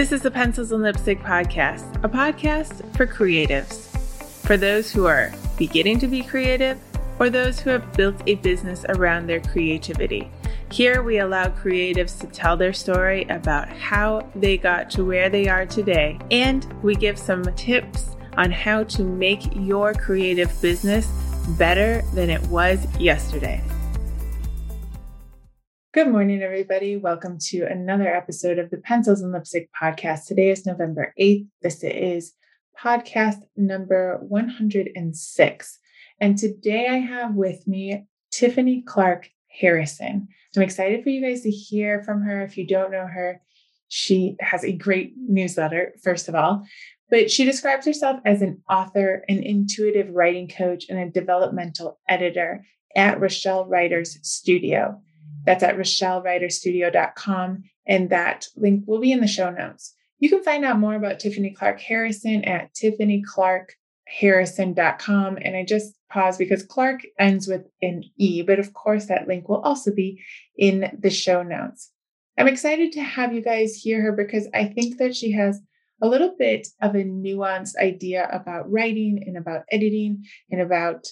This is the Pencils and Lipstick Podcast, a podcast for creatives, for those who are beginning to be creative or those who have built a business around their creativity. Here, we allow creatives to tell their story about how they got to where they are today, and we give some tips on how to make your creative business better than it was yesterday. Good morning, everybody. Welcome to another episode of the Pencils and Lipstick podcast. Today is November 8th. This is podcast number 106. And today I have with me Tiffany Clarke Harrison. I'm excited for you guys to hear from her. If you don't know her, she has a great newsletter, first of all, but she describes herself as an author, an intuitive writing coach, and a developmental editor at Rochelle Writers Studio. That's at rochellewriterstudio.com. And that link will be in the show notes. You can find out more about Tiffany Clarke Harrison at tiffanyclarkeharrison.com. And I just pause because Clarke ends with an E, but of course, that link will also be in the show notes. I'm excited to have you guys hear her because I think that she has a little bit of a nuanced idea about writing and about editing and about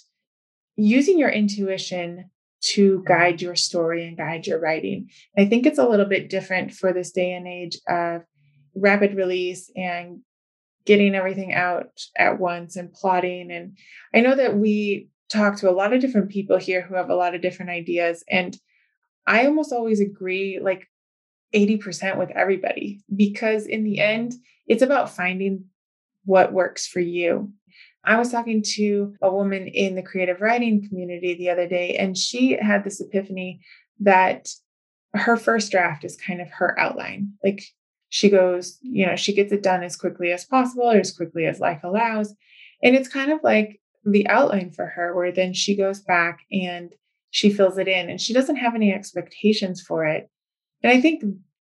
using your intuition to guide your story and guide your writing. I think it's a little bit different for this day and age of rapid release and getting everything out at once and plotting. And I know that we talk to a lot of different people here who have a lot of different ideas. And I almost always agree like 80% with everybody because in the end, it's about finding what works for you. I was talking to a woman in the creative writing community the other day, and she had this epiphany that her first draft is kind of her outline. Like she goes, you know, she gets it done as quickly as possible or as quickly as life allows. And it's kind of like the outline for her, where then she goes back and she fills it in and she doesn't have any expectations for it. And I think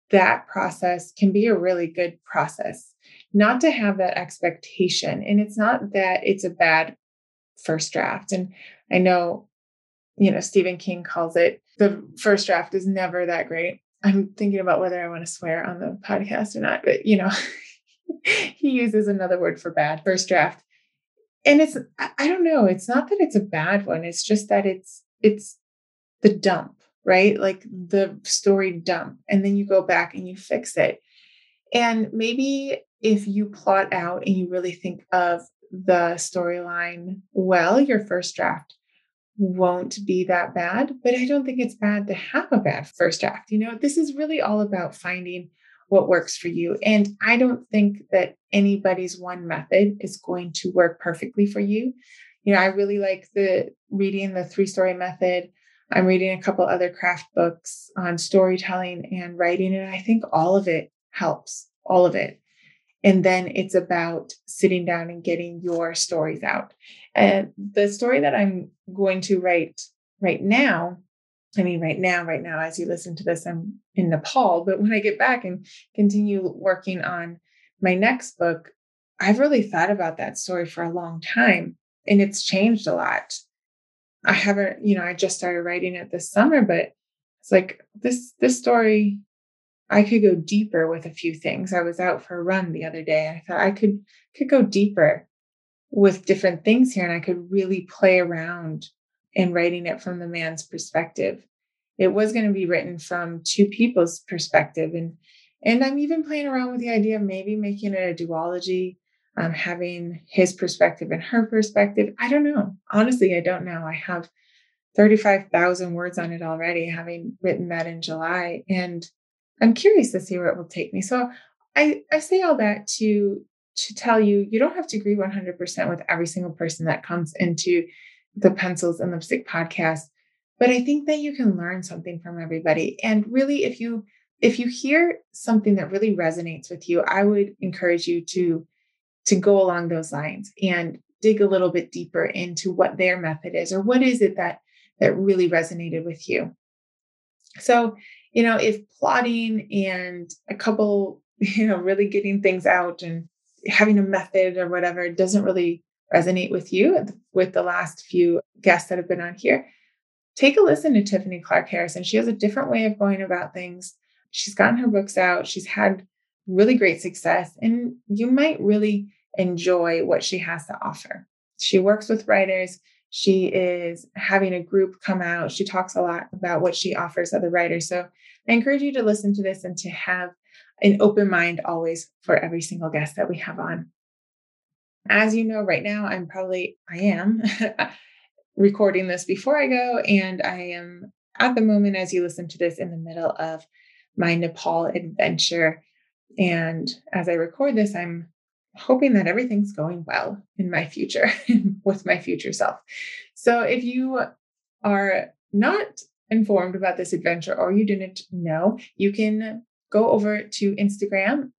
that process can be a really good process not to have that expectation. And it's not that it's a bad first draft. And I know, you know, Stephen King calls it the first draft is never that great. I'm thinking about whether I want to swear on the podcast or not, but you know, he uses another word for bad first draft. And it's I don't know, it's not that it's a bad one, it's just that it's it's the dump, right? Like the story dump and then you go back and you fix it. And maybe if you plot out and you really think of the storyline well, your first draft won't be that bad. But I don't think it's bad to have a bad first draft. You know, this is really all about finding what works for you. And I don't think that anybody's one method is going to work perfectly for you. You know, I really like the reading the three story method. I'm reading a couple other craft books on storytelling and writing, and I think all of it helps, all of it. And then it's about sitting down and getting your stories out. And the story that I'm going to write right now, I mean, right now, right now, as you listen to this, I'm in Nepal. But when I get back and continue working on my next book, I've really thought about that story for a long time and it's changed a lot. I haven't, you know, I just started writing it this summer, but it's like this this story I could go deeper with a few things. I was out for a run the other day. I thought I could could go deeper with different things here and I could really play around in writing it from the man's perspective. It was going to be written from two people's perspective and and I'm even playing around with the idea of maybe making it a duology, um, having his perspective and her perspective. I don't know. Honestly, I don't know. I have 35,000 words on it already, having written that in July. And I'm curious to see where it will take me. So I, I say all that to to tell you you don't have to agree 100% with every single person that comes into the pencils and lipstick podcast but i think that you can learn something from everybody and really if you if you hear something that really resonates with you i would encourage you to to go along those lines and dig a little bit deeper into what their method is or what is it that that really resonated with you so you know, if plotting and a couple, you know, really getting things out and having a method or whatever doesn't really resonate with you, with the last few guests that have been on here, take a listen to Tiffany Clarke Harrison. She has a different way of going about things. She's gotten her books out. She's had really great success, and you might really enjoy what she has to offer. She works with writers. She is having a group come out. She talks a lot about what she offers other writers. So I encourage you to listen to this and to have an open mind always for every single guest that we have on. As you know, right now, I'm probably, I am recording this before I go, and I am at the moment, as you listen to this, in the middle of my Nepal adventure. And as I record this, I'm hoping that everything's going well in my future with my future self. So if you are not informed about this adventure or you didn't know, you can go over to Instagram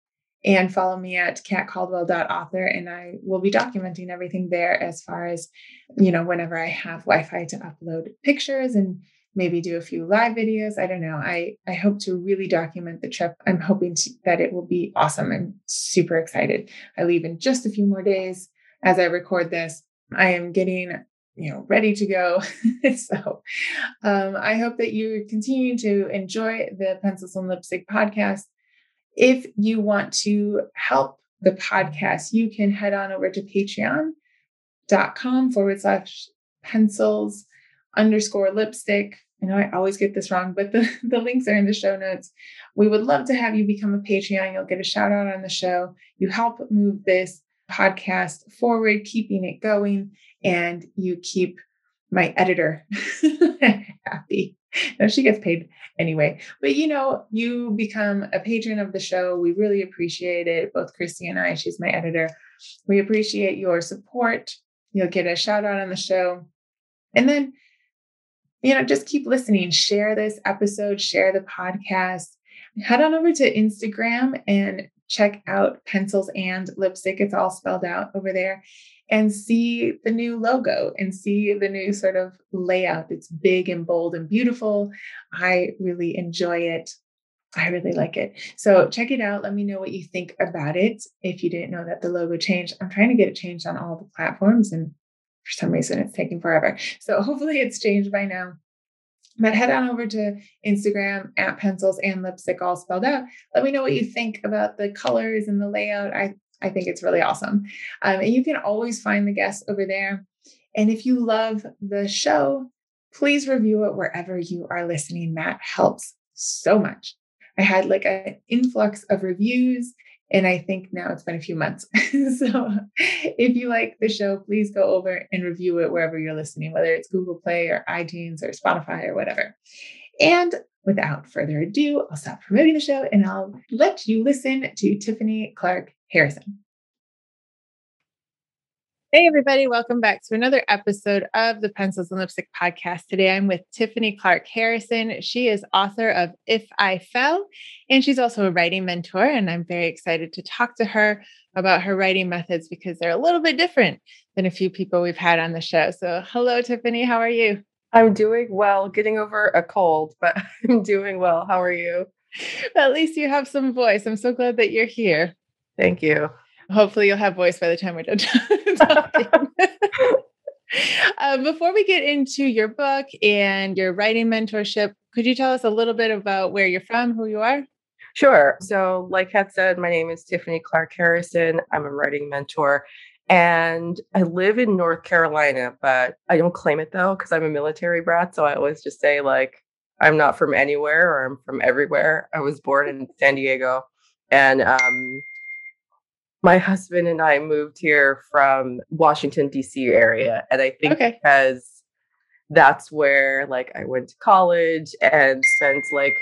and follow me at katcaldwell.author and I will be documenting everything there as far as, you know, whenever I have Wi-Fi to upload pictures and maybe do a few live videos. I don't know. I, I hope to really document the trip. I'm hoping to, that it will be awesome. I'm super excited. I leave in just a few more days as I record this. I am getting, you know, ready to go. so um, I hope that you continue to enjoy the Pencils and Lipstick podcast. If you want to help the podcast, you can head on over to patreon.com forward slash pencils underscore lipstick. I know I always get this wrong, but the, the links are in the show notes. We would love to have you become a Patreon. You'll get a shout out on the show. You help move this podcast forward, keeping it going, and you keep my editor happy. No, she gets paid anyway. But you know, you become a patron of the show. We really appreciate it. Both Christy and I, she's my editor. We appreciate your support. You'll get a shout out on the show. And then you know, just keep listening, share this episode, share the podcast. Head on over to Instagram and check out Pencils and Lipstick. It's all spelled out over there and see the new logo and see the new sort of layout. It's big and bold and beautiful. I really enjoy it. I really like it. So check it out. Let me know what you think about it. If you didn't know that the logo changed, I'm trying to get it changed on all the platforms and for some reason it's taking forever. So hopefully it's changed by now. But head on over to Instagram at pencils and lipstick all spelled out. Let me know what you think about the colors and the layout. I, I think it's really awesome. Um, and you can always find the guests over there. And if you love the show, please review it wherever you are listening. That helps so much. I had like an influx of reviews and I think now it's been a few months. so if you like the show, please go over and review it wherever you're listening, whether it's Google Play or iTunes or Spotify or whatever. And without further ado, I'll stop promoting the show and I'll let you listen to Tiffany Clarke Harrison. Hey, everybody, welcome back to another episode of the Pencils and Lipstick podcast. Today I'm with Tiffany Clarke Harrison. She is author of If I Fell, and she's also a writing mentor. And I'm very excited to talk to her about her writing methods because they're a little bit different than a few people we've had on the show. So, hello, Tiffany. How are you? I'm doing well, getting over a cold, but I'm doing well. How are you? At least you have some voice. I'm so glad that you're here. Thank you. Hopefully, you'll have voice by the time we're done talking. um, before we get into your book and your writing mentorship, could you tell us a little bit about where you're from, who you are? Sure. So, like Kat said, my name is Tiffany Clarke Harrison. I'm a writing mentor. And I live in North Carolina, but I don't claim it though, because I'm a military brat. So I always just say, like, I'm not from anywhere or I'm from everywhere. I was born in San Diego. And um, my husband and I moved here from Washington D.C. area, and I think okay. because that's where like I went to college and spent like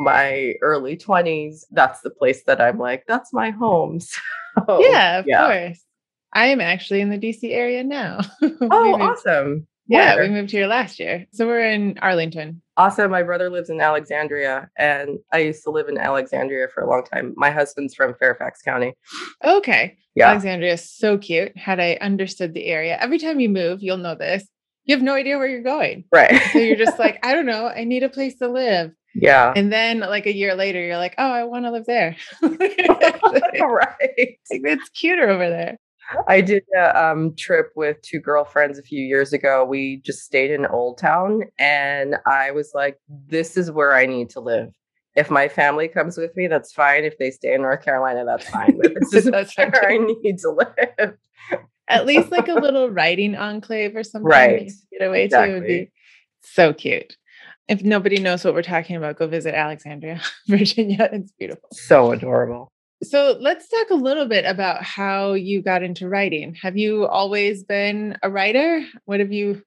my early 20s that's the place that i'm like that's my home so, yeah of yeah. course i am actually in the dc area now oh awesome yeah, Where? we moved here last year. So we're in Arlington. Also, My brother lives in Alexandria, and I used to live in Alexandria for a long time. My husband's from Fairfax County. Okay. Yeah. Alexandria is so cute. Had I understood the area, every time you move, you'll know this. You have no idea where you're going. Right. so you're just like, I don't know. I need a place to live. Yeah. And then like a year later, you're like, oh, I want to live there. right. It's cuter over there. I did a um, trip with two girlfriends a few years ago. We just stayed in Old Town, and I was like, "This is where I need to live." If my family comes with me, that's fine. If they stay in North Carolina, that's fine. But this is That's where. I need to live. At least like a little writing enclave or something. Right. Get away to would be so cute. If nobody knows what we're talking about, go visit Alexandria, Virginia. It's beautiful. So adorable. So let's talk a little bit about how you got into writing. Have you always been a writer? What have you,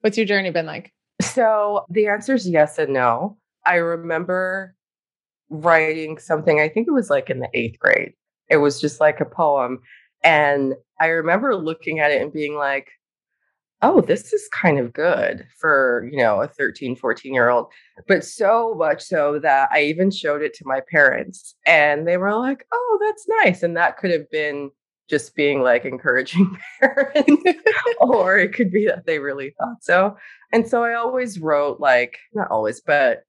what's your journey been like? So the answer is yes and no. I remember writing something, I think it was like in the eighth grade. It was just like a poem. And I remember looking at it and being like, oh, this is kind of good for, you know, a 13, 14 year old. But so much so that I even showed it to my parents and they were like, oh, that's nice. And that could have been just being like encouraging parents, or it could be that they really thought so. And so I always wrote like, not always, but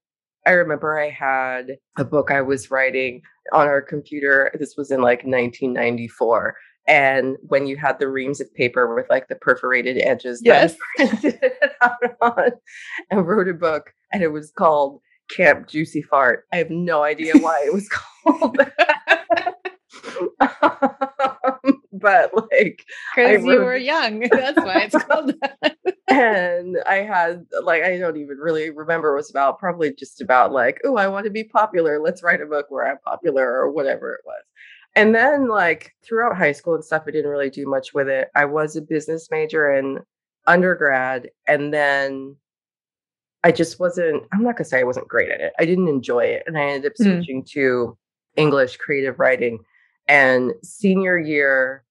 I remember I had a book I was writing on our computer. This was in like 1994. And when you had the reams of paper with like the perforated edges, I Yes. printed it out on and wrote a book, and it was called Camp Juicy Fart. I have no idea why it was called that. but like Because you were young. That's why it's called that. and I had like I don't even really remember what it was about. Probably just about like, oh, I want to be popular. Let's write a book where I'm popular or whatever it was. And then like throughout high school and stuff, I didn't really do much with it. I was a business major in undergrad, and then I just wasn't. I'm not gonna say I wasn't great at it. I didn't enjoy it, and I ended up Hmm. switching to English creative writing. And senior year,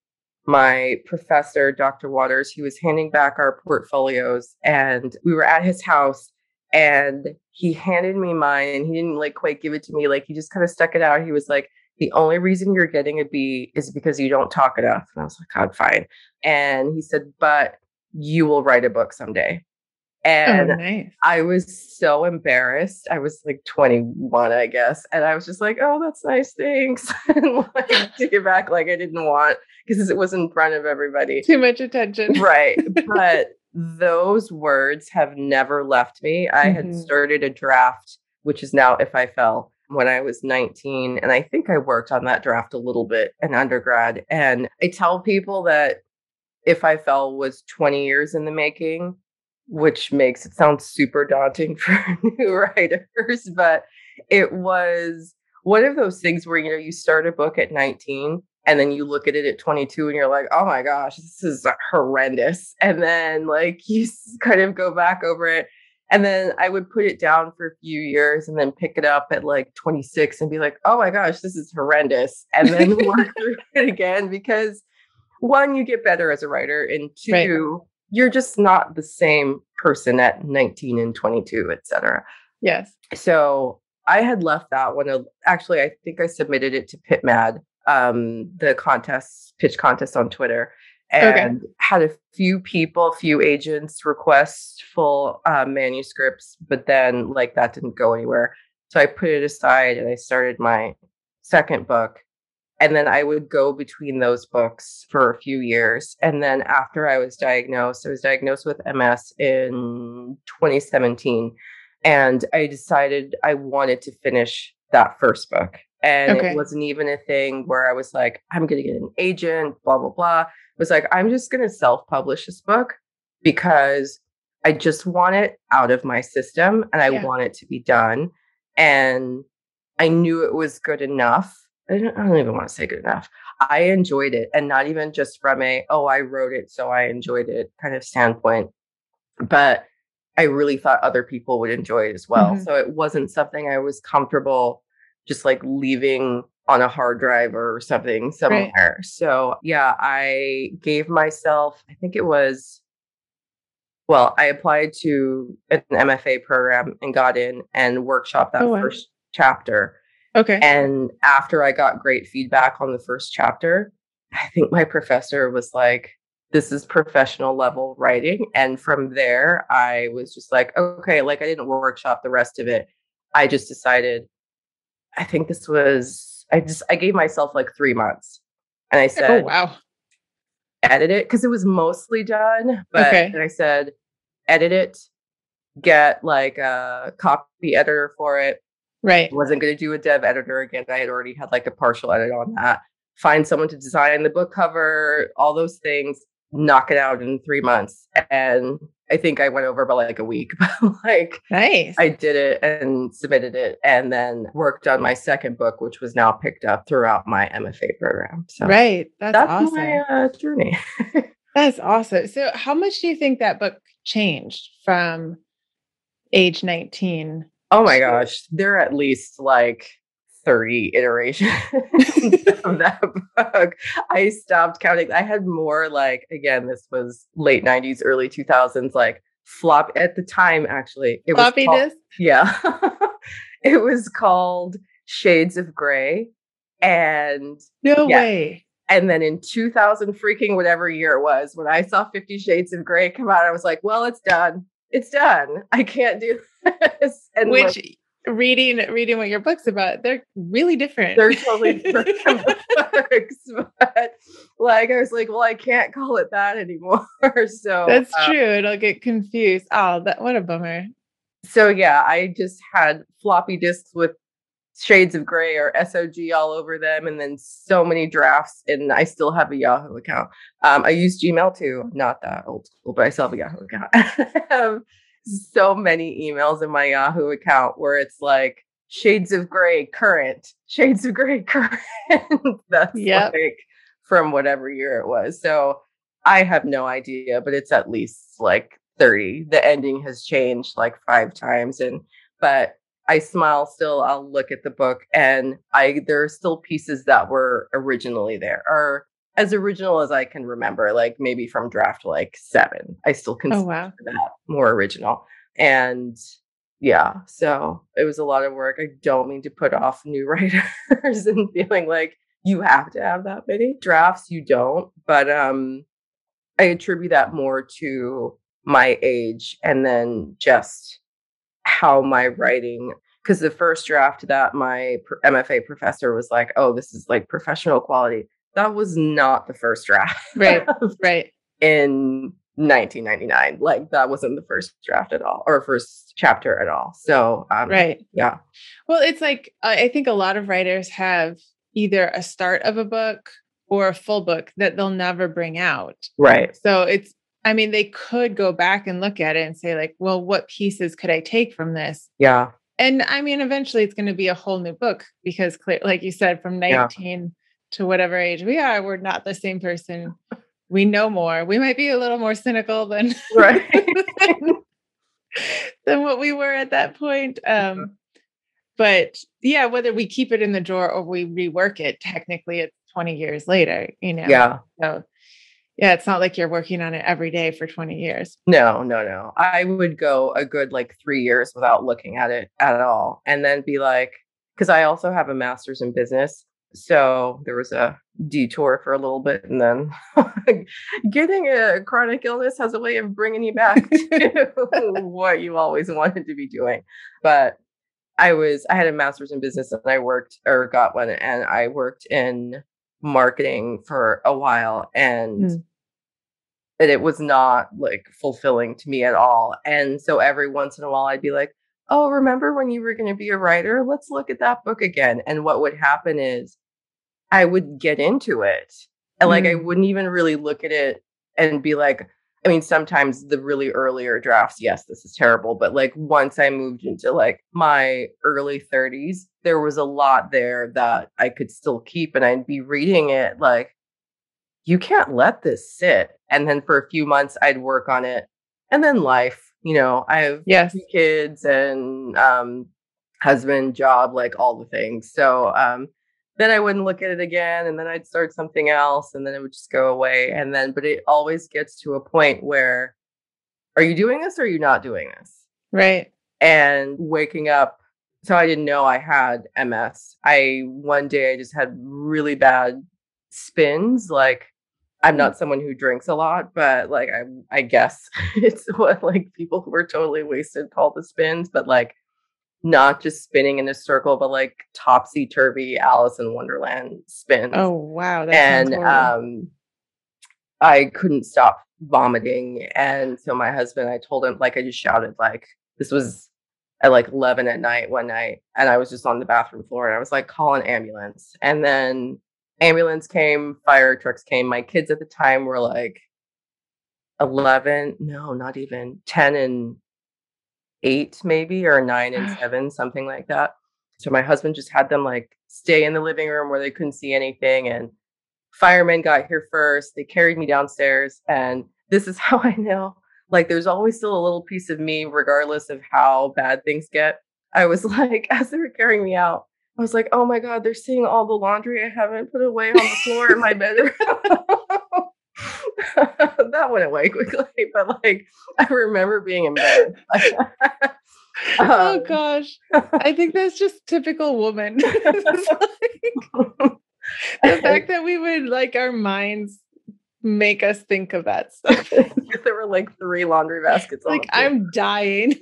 my professor, Dr. Waters, he was handing back our portfolios and we were at his house and he handed me mine and he didn't like quite give it to me. Like he just kind of stuck it out. He was like, the only reason you're getting a B is because you don't talk enough. And I was like, God, fine. And he said, but you will write a book someday. And oh, nice. I was so embarrassed. I was like 21, I guess. And I was just like, oh, that's nice. Thanks. and like take it back like I didn't want because it was in front of everybody. Too much attention. right. But those words have never left me. I had Mhm. started a draft, which is now If I Fell, when I was 19. And I think I worked on that draft a little bit in undergrad. And I tell people that If I Fell was 20 years in the making, which makes it sound super daunting for new writers. But it was one of those things where, you know, you start a book at 19 and then you look at it at 22 and you're like oh my gosh this is horrendous and then like you kind of go back over it and then i would put it down for a few years and then pick it up at like 26 and be like oh my gosh this is horrendous and then work through it again because one you get better as a writer and two Right. you're just not the same person at 19 and 22 etc Yes. so I had left that one. Actually, I think I submitted it to PitMad, um, the contest, pitch contest on Twitter, Okay. and had a few people, few agents request full uh, manuscripts, but then like that didn't go anywhere. So I put it aside and I started my second book. And then I would go between those books for a few years. And then after I was diagnosed, I was diagnosed with MS in 2017 and I decided I wanted to finish that first book. And Okay. it wasn't even a thing where I was like, I'm going to get an agent, blah, blah, blah. Was like, I'm just going to self publish this book because I just want it out of my system and I Yeah. want it to be done. And I knew it was good enough. I don't, I don't even want to say good enough. I enjoyed it. And not even just from a, oh, I wrote it, so I enjoyed it kind of standpoint, but I really thought other people would enjoy it as well. Mhm. So it wasn't something I was comfortable just like leaving on a hard drive or something somewhere. So yeah, I gave myself, I think it was, well, I applied to an MFA program and got in and workshop that Oh, wow. first chapter. Okay. And after I got great feedback on the first chapter, I think my professor was like, this is professional level writing. And from there, I was just like, okay, like I didn't workshop the rest of it. I just decided, I think this was, I just, I gave myself like three months. And I said, oh said, wow. edit it because it was mostly done. But Okay. then I said, edit it, get like a copy editor for it, Right. Wasn't going to do a dev editor again. I had already had like a partial edit on that. Find someone to design the book cover, all those things, knock it out in three months. And I think I went over by like a week, but like nice. I did it and submitted it and then worked on my second book, which was now picked up throughout my MFA program. So right. That's, that's awesome. my uh, journey. That's awesome. So how much do you think that book changed from age 19? Oh my gosh. There are at least like 30 iterations of that book. I stopped counting. I had more like again, this was late 90s, early 2000s, like flop at the time actually. It Floppy was called? Yeah. it was called Shades of Grey. And no yeah. way. And then in 2000 freaking whatever year it was, when I saw 50 Shades of Grey come out, I was like, well, it's done. It's done. I can't do this. And Which like, reading reading what your book's about, they're really different. They're totally different books. But like I was like, well, I can't call it that anymore. so that's um, true. It'll get confused. Oh, that what a bummer. So yeah, I just had floppy disks with shades of gray or SOG all over them, and then so many drafts. And I still have a Yahoo account. Um, I use Gmail too, not that old school, but I still have a Yahoo account. Have so many emails in my Yahoo account where it's like shades of gray current, shades of gray current. That's yep. like from whatever year it was. So I have no idea, but it's at least like 30. The ending has changed like five times. And but I smile still. I'll look at the book and I there are still pieces that were originally there or as original as I can remember, like maybe from draft like seven. I still oh, consider oh, wow. that more original. And yeah, so it was a lot of work. I don't mean to put off new writers and feeling like you have to have that many drafts. You don't. But um I attribute that more to my age and then just how my writing because the first draft that my MFA professor was like, "Oh, this is like professional quality." That was not the first draft. Right. right. In 1999, like that wasn't the first draft at all or first chapter at all. So, um, right. Yeah. Well, it's like I think a lot of writers have either a start of a book or a full book that they'll never bring out. Right. So it's I mean, they could go back and look at it and say, like, well, what pieces could I take from this? Yeah. And I mean, eventually it's going to be a whole new book because, clear, like you said, from 19 yeah. To whatever age we are, we're not the same person. We know more. We might be a little more cynical than right than, than what we were at that point. Um, but yeah, whether we keep it in the drawer or we rework it, technically it's 20 years later. You know. Yeah. So yeah, it's not like you're working on it every day for 20 years. No, no, no. I would go a good like three years without looking at it at all. And then be like, because I also have a master's in business. So there was a detour for a little bit. And then getting a chronic illness has a way of bringing you back to what you always wanted to be doing. But I was, I had a master's in business and I worked or got one and I worked in marketing for a while and mm. and it was not like fulfilling to me at all and so every once in a while i'd be like oh remember when you were going to be a writer let's look at that book again and what would happen is i would get into it and like mm. i wouldn't even really look at it and be like I mean, sometimes the really earlier drafts, yes, this is terrible. But like once I moved into like my early 30s, there was a lot there that I could still keep. And I'd be reading it like, you can't let this sit. And then for a few months, I'd work on it. And then life, you know, I have yes. kids and um, husband, job, like all the things. So um, then I wouldn't look at it again and then I'd start something else and then it would just go away. And then, but it always gets to a point where are you doing this or are you not doing this? Right. And waking up. So I didn't know I had MS. I, one day I just had really bad spins. Like I'm not mm. someone who drinks a lot, but like I, I guess it's what like people who are totally wasted call the spins, but like not just spinning in a circle, but like topsy turvy Alice in Wonderland spins. Oh wow! and um, I couldn't stop vomiting, and so my husband, I told him like I just shouted like this was at like 11 at night one night and I was just on the bathroom floor and I was like, call an ambulance. And then ambulance came, fire trucks came. My kids at the time were like 11, no, not even 10 and eight, maybe, or nine and seven, something like that. So my husband just had them like stay in the living room where they couldn't see anything. And firemen got here first. They carried me downstairs. And this is how I know like there's always still a little piece of me, regardless of how bad things get. I was like, as they were carrying me out, I was like, oh my God, they're seeing all the laundry I haven't put away on the floor in my bedroom. that went away quickly, but like I remember being in bed. oh um, gosh. I think that's just typical woman. like, the fact that we would like our minds make us think of that stuff. there were like three laundry baskets. like I'm dying.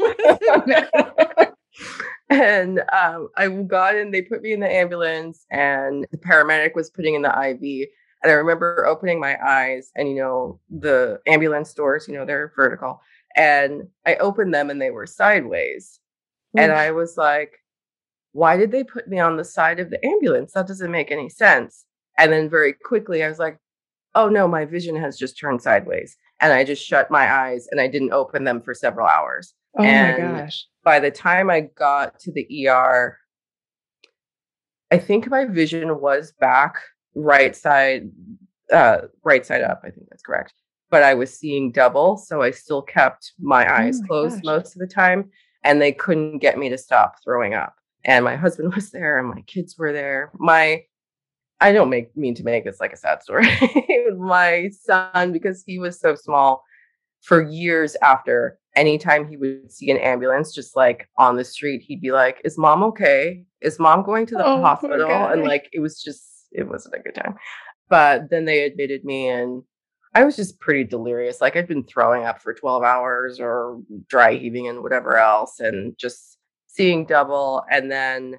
and um, I got in. They put me in the ambulance, and the paramedic was putting in the IV. And I remember opening my eyes, and you know the ambulance doors, you know they're vertical, and I opened them, and they were sideways, and I was like, "Why did they put me on the side of the ambulance? That doesn't make any sense." And then very quickly, I was like, oh no, my vision has just turned sideways. And I just shut my eyes and I didn't open them for several hours. Oh and my gosh. By the time I got to the ER, I think my vision was back right side, uh, right side up. I think that's correct. But I was seeing double. So I still kept my eyes oh my closed gosh. most of the time. And they couldn't get me to stop throwing up. And my husband was there and my kids were there. My I don't make mean to make this like a sad story. my son, because he was so small, for years after, anytime he would see an ambulance just like on the street, he'd be like, Is mom okay? Is mom going to the oh, hospital? And like it was just it wasn't a good time. But then they admitted me and I was just pretty delirious. Like I'd been throwing up for 12 hours or dry heaving and whatever else and just seeing double. And then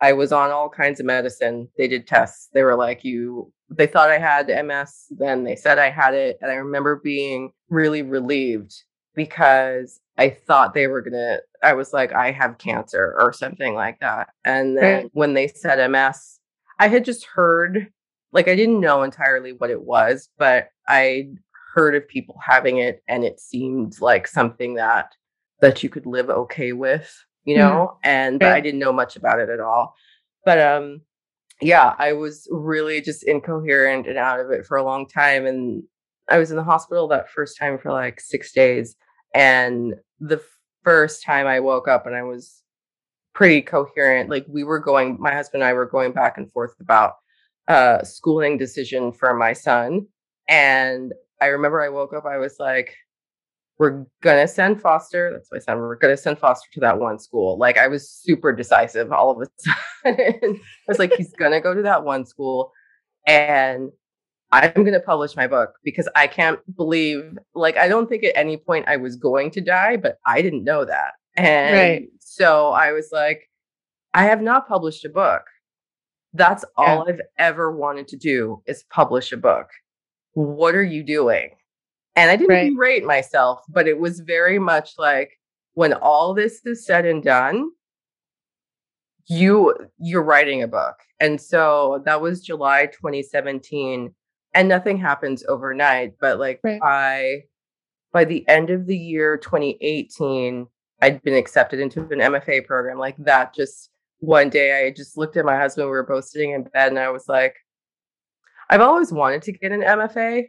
I was on all kinds of medicine. They did tests. They were like, you, they thought I had MS. Then they said I had it. And I remember being really relieved because I thought they were going to, I was like, I have cancer or something like that. And then right. when they said MS, I had just heard, like, I didn't know entirely what it was, but I heard of people having it and it seemed like something that that you could live okay with you mm-hmm. know, mm-hmm. and right. I didn't know much about it at all. But um yeah, I was really just incoherent and out of it for a long time. And I was in the hospital that first time for like six days. And the first time I woke up and I was pretty coherent, like we were going, my husband and I were going back and forth about a schooling decision for my son. And I remember I woke up, I was like, we're gonna send Foster. That's my son. We're gonna send Foster to that one school. Like I was super decisive all of a sudden. I was like, he's gonna go to that one school, and I'm gonna publish my book because I can't believe. Like I don't think at any point I was going to die, but I didn't know that. And right. so I was like, I have not published a book. That's all yeah. I've ever wanted to do is publish a book. What are you doing? And I didn't right. berate myself, but it was very much like when all this is said and done, you you're writing a book. And so that was July 2017 and nothing happens overnight, but like right. by by the end of the year 2018, I'd been accepted into an MFA program. Like that just one day I just looked at my husband, we were both sitting in bed and I was like I've always wanted to get an MFA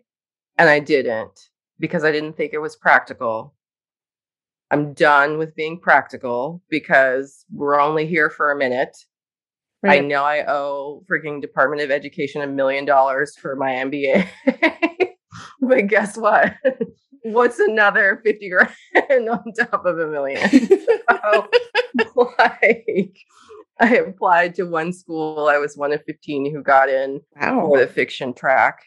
and I didn't because I didn't think it was practical. I'm done with being practical because we're only here for a minute. Right. I know I owe freaking Department of Education a million dollars for my MBA. but guess what? What's another 50 grand on top of a million? so, like, I applied to one school. I was one of 15 who got in wow. for the fiction track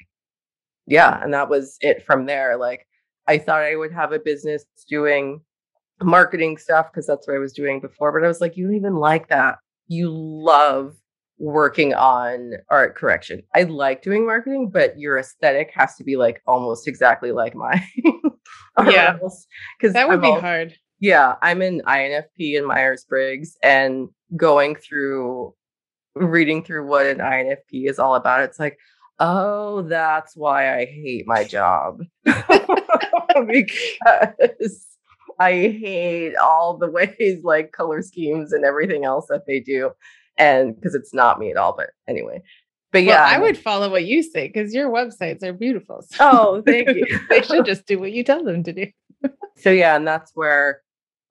yeah, and that was it from there. Like I thought I would have a business doing marketing stuff because that's what I was doing before, but I was like, you don't even like that. You love working on art correction. I like doing marketing, but your aesthetic has to be like almost exactly like mine. yeah, because that would I'm be all, hard. Yeah, I'm an INFP and Myers Briggs and going through reading through what an INFP is all about. It's like, oh, that's why I hate my job. because I hate all the ways like color schemes and everything else that they do. And because it's not me at all. But anyway. But yeah, well, I would follow what you say because your websites are beautiful. So oh, thank you. they should just do what you tell them to do. so yeah, and that's where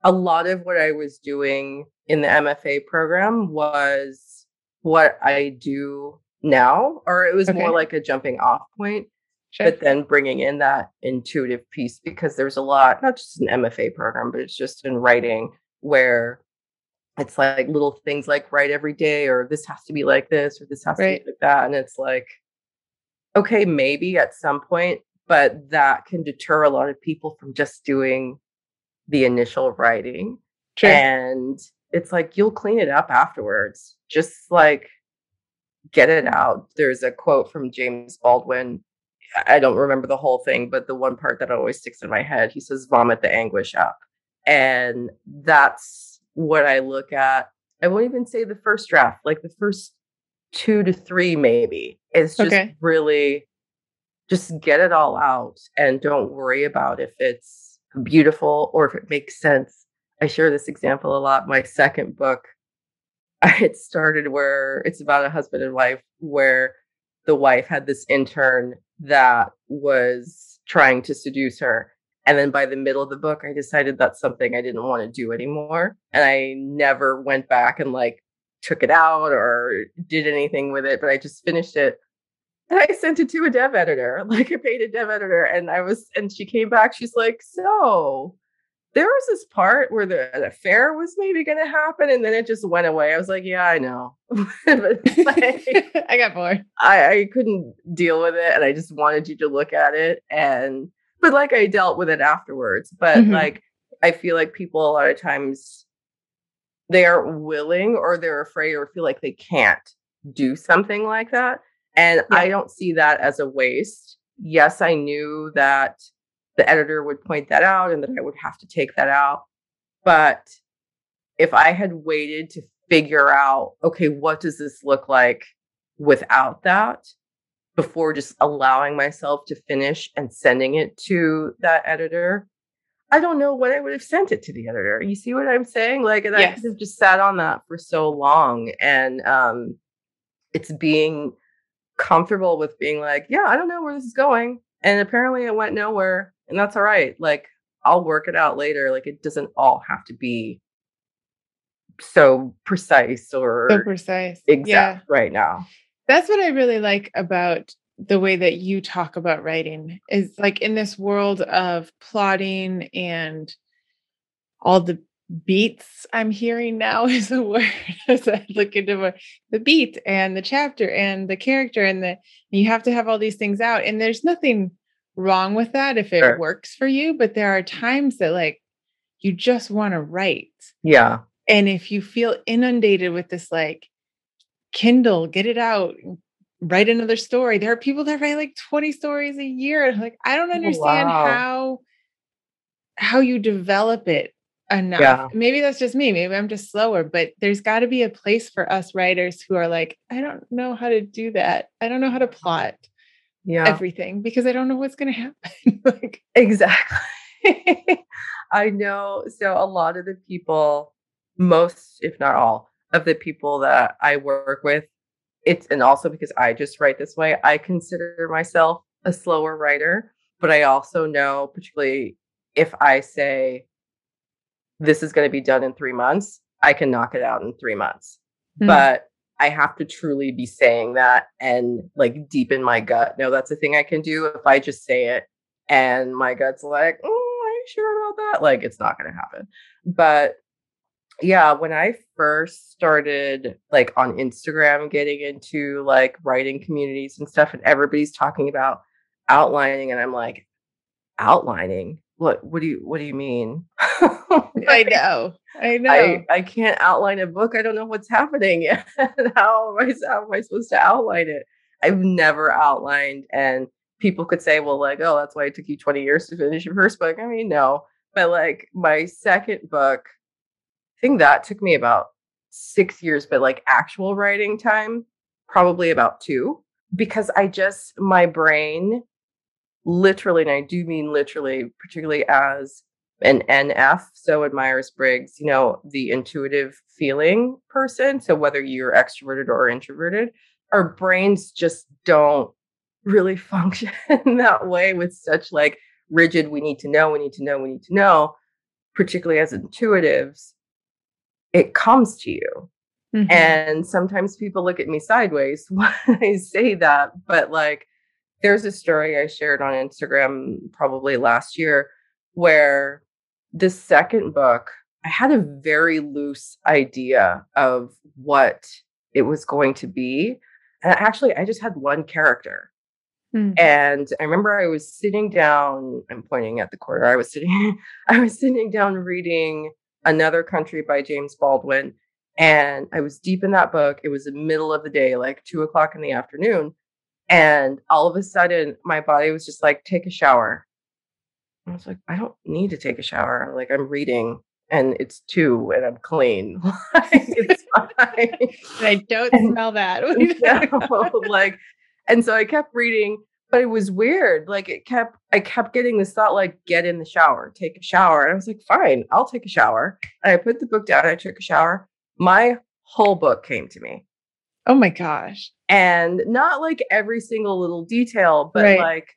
a lot of what I was doing in the MFA program was what I do now, or it was okay. more like a jumping off point. Sure. But then bringing in that intuitive piece because there's a lot, not just an MFA program, but it's just in writing where it's like little things like write every day, or this has to be like this, or this has right. to be like that. And it's like, okay, maybe at some point, but that can deter a lot of people from just doing the initial writing. Sure. And it's like you'll clean it up afterwards. Just like get it out. There's a quote from James Baldwin I don't remember the whole thing, but the one part that always sticks in my head, he says, vomit the anguish up. And that's what I look at. I won't even say the first draft, like the first two to three, maybe. It's just okay. really just get it all out and don't worry about if it's beautiful or if it makes sense. I share this example a lot. My second book, it started where it's about a husband and wife where the wife had this intern that was trying to seduce her. And then by the middle of the book, I decided that's something I didn't want to do anymore. And I never went back and like took it out or did anything with it, but I just finished it. And I sent it to a dev editor. Like I paid a dev editor and I was, and she came back. She's like, So there was this part where the, the affair was maybe going to happen and then it just went away. I was like, yeah, I know. like, I got bored. I, I couldn't deal with it and I just wanted you to look at it. And, but like I dealt with it afterwards. But mm-hmm. like, I feel like people a lot of times they aren't willing or they're afraid or feel like they can't do something like that. And yeah. I don't see that as a waste. Yes, I knew that the editor would point that out and that I would have to take that out. But if I had waited to figure out, okay, what does this look like without that before just allowing myself to finish and sending it to that editor, I don't know when I would have sent it to the editor. You see what I'm saying? Like, and yes. I have just sat on that for so long. And um, it's being comfortable with being like, yeah, I don't know where this is going. And apparently it went nowhere and that's all right. Like I'll work it out later. Like it doesn't all have to be so precise or so precise exact yeah. right now. That's what I really like about the way that you talk about writing is like in this world of plotting and all the beats I'm hearing now is a word as I look into more, the beat and the chapter and the character and the you have to have all these things out and there's nothing wrong with that if it sure. works for you. But there are times that like you just want to write. Yeah. And if you feel inundated with this, like, Kindle, get it out, write another story. There are people that write like 20 stories a year. Like, I don't oh, understand wow. how how you develop it enough. Yeah. Maybe that's just me. Maybe I'm just slower, but there's got to be a place for us writers who are like, I don't know how to do that. I don't know how to plot yeah. everything because I don't know what's going to happen. like exactly. I know. So a lot of the people, most, if not all, of the people that I work with, it's and also because I just write this way, I consider myself a slower writer. But I also know, particularly if I say this is going to be done in three months, I can knock it out in three months. Mm-hmm. But I have to truly be saying that and like deep in my gut, no, that's a thing I can do. If I just say it and my gut's like, oh, are you sure about that? Like, it's not going to happen. But yeah, when I first started like on Instagram getting into like writing communities and stuff, and everybody's talking about outlining, and I'm like, outlining? what what do you what do you mean? I know i know. I, I can't outline a book i don't know what's happening yet how am i how am i supposed to outline it? I've never outlined and people could say well like oh that's why it took you 20 years to finish your first book. I mean no but like my second book, I think that took me about six years, but like actual writing time, probably about two, because I just, my brain literally, and I do mean literally, particularly as an NF, so Myers Briggs, you know, the intuitive feeling person. So whether you're extroverted or introverted, our brains just don't really function that way with such like rigid, we need to know, we need to know, we need to know, particularly as intuitives, it comes to you. Mm-hmm. And sometimes people look at me sideways when I say that, but like, there's a story I shared on Instagram probably last year where the second book, I had a very loose idea of what it was going to be. And actually, I just had one character. Hmm. And I remember I was sitting down, I'm pointing at the corner. I was sitting, I was sitting down reading Another Country by James Baldwin. And I was deep in that book. It was the middle of the day, like two o'clock in the afternoon. And all of a sudden, my body was just like, take a shower. I was like, I don't need to take a shower. Like, I'm reading and it's two and I'm clean. like, it's fine. I don't and, smell that. no, like, and so I kept reading, but it was weird. Like, it kept, I kept getting this thought, like, get in the shower, take a shower. And I was like, fine, I'll take a shower. And I put the book down, I took a shower. My whole book came to me. Oh my gosh. And not like every single little detail, but right. like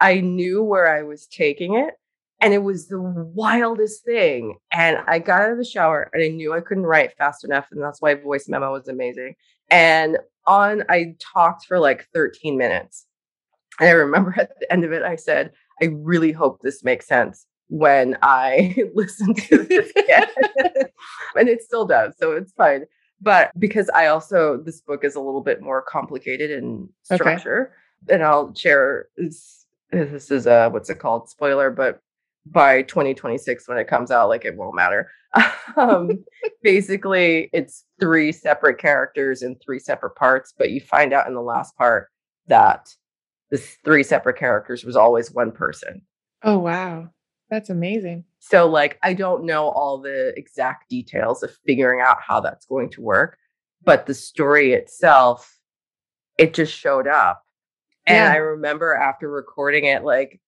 I knew where I was taking it. And it was the wildest thing. And I got out of the shower and I knew I couldn't write fast enough. And that's why voice memo was amazing. And on, I talked for like 13 minutes. And I remember at the end of it, I said, I really hope this makes sense when I listen to this again. and it still does. So it's fine. But because I also, this book is a little bit more complicated in structure. Okay. And I'll share this, this is a, what's it called? Spoiler, but by 2026 when it comes out like it won't matter um, basically it's three separate characters in three separate parts but you find out in the last part that the three separate characters was always one person. Oh wow. That's amazing. So like i don't know all the exact details of figuring out how that's going to work but the story itself it just showed up. And yeah. i remember after recording it like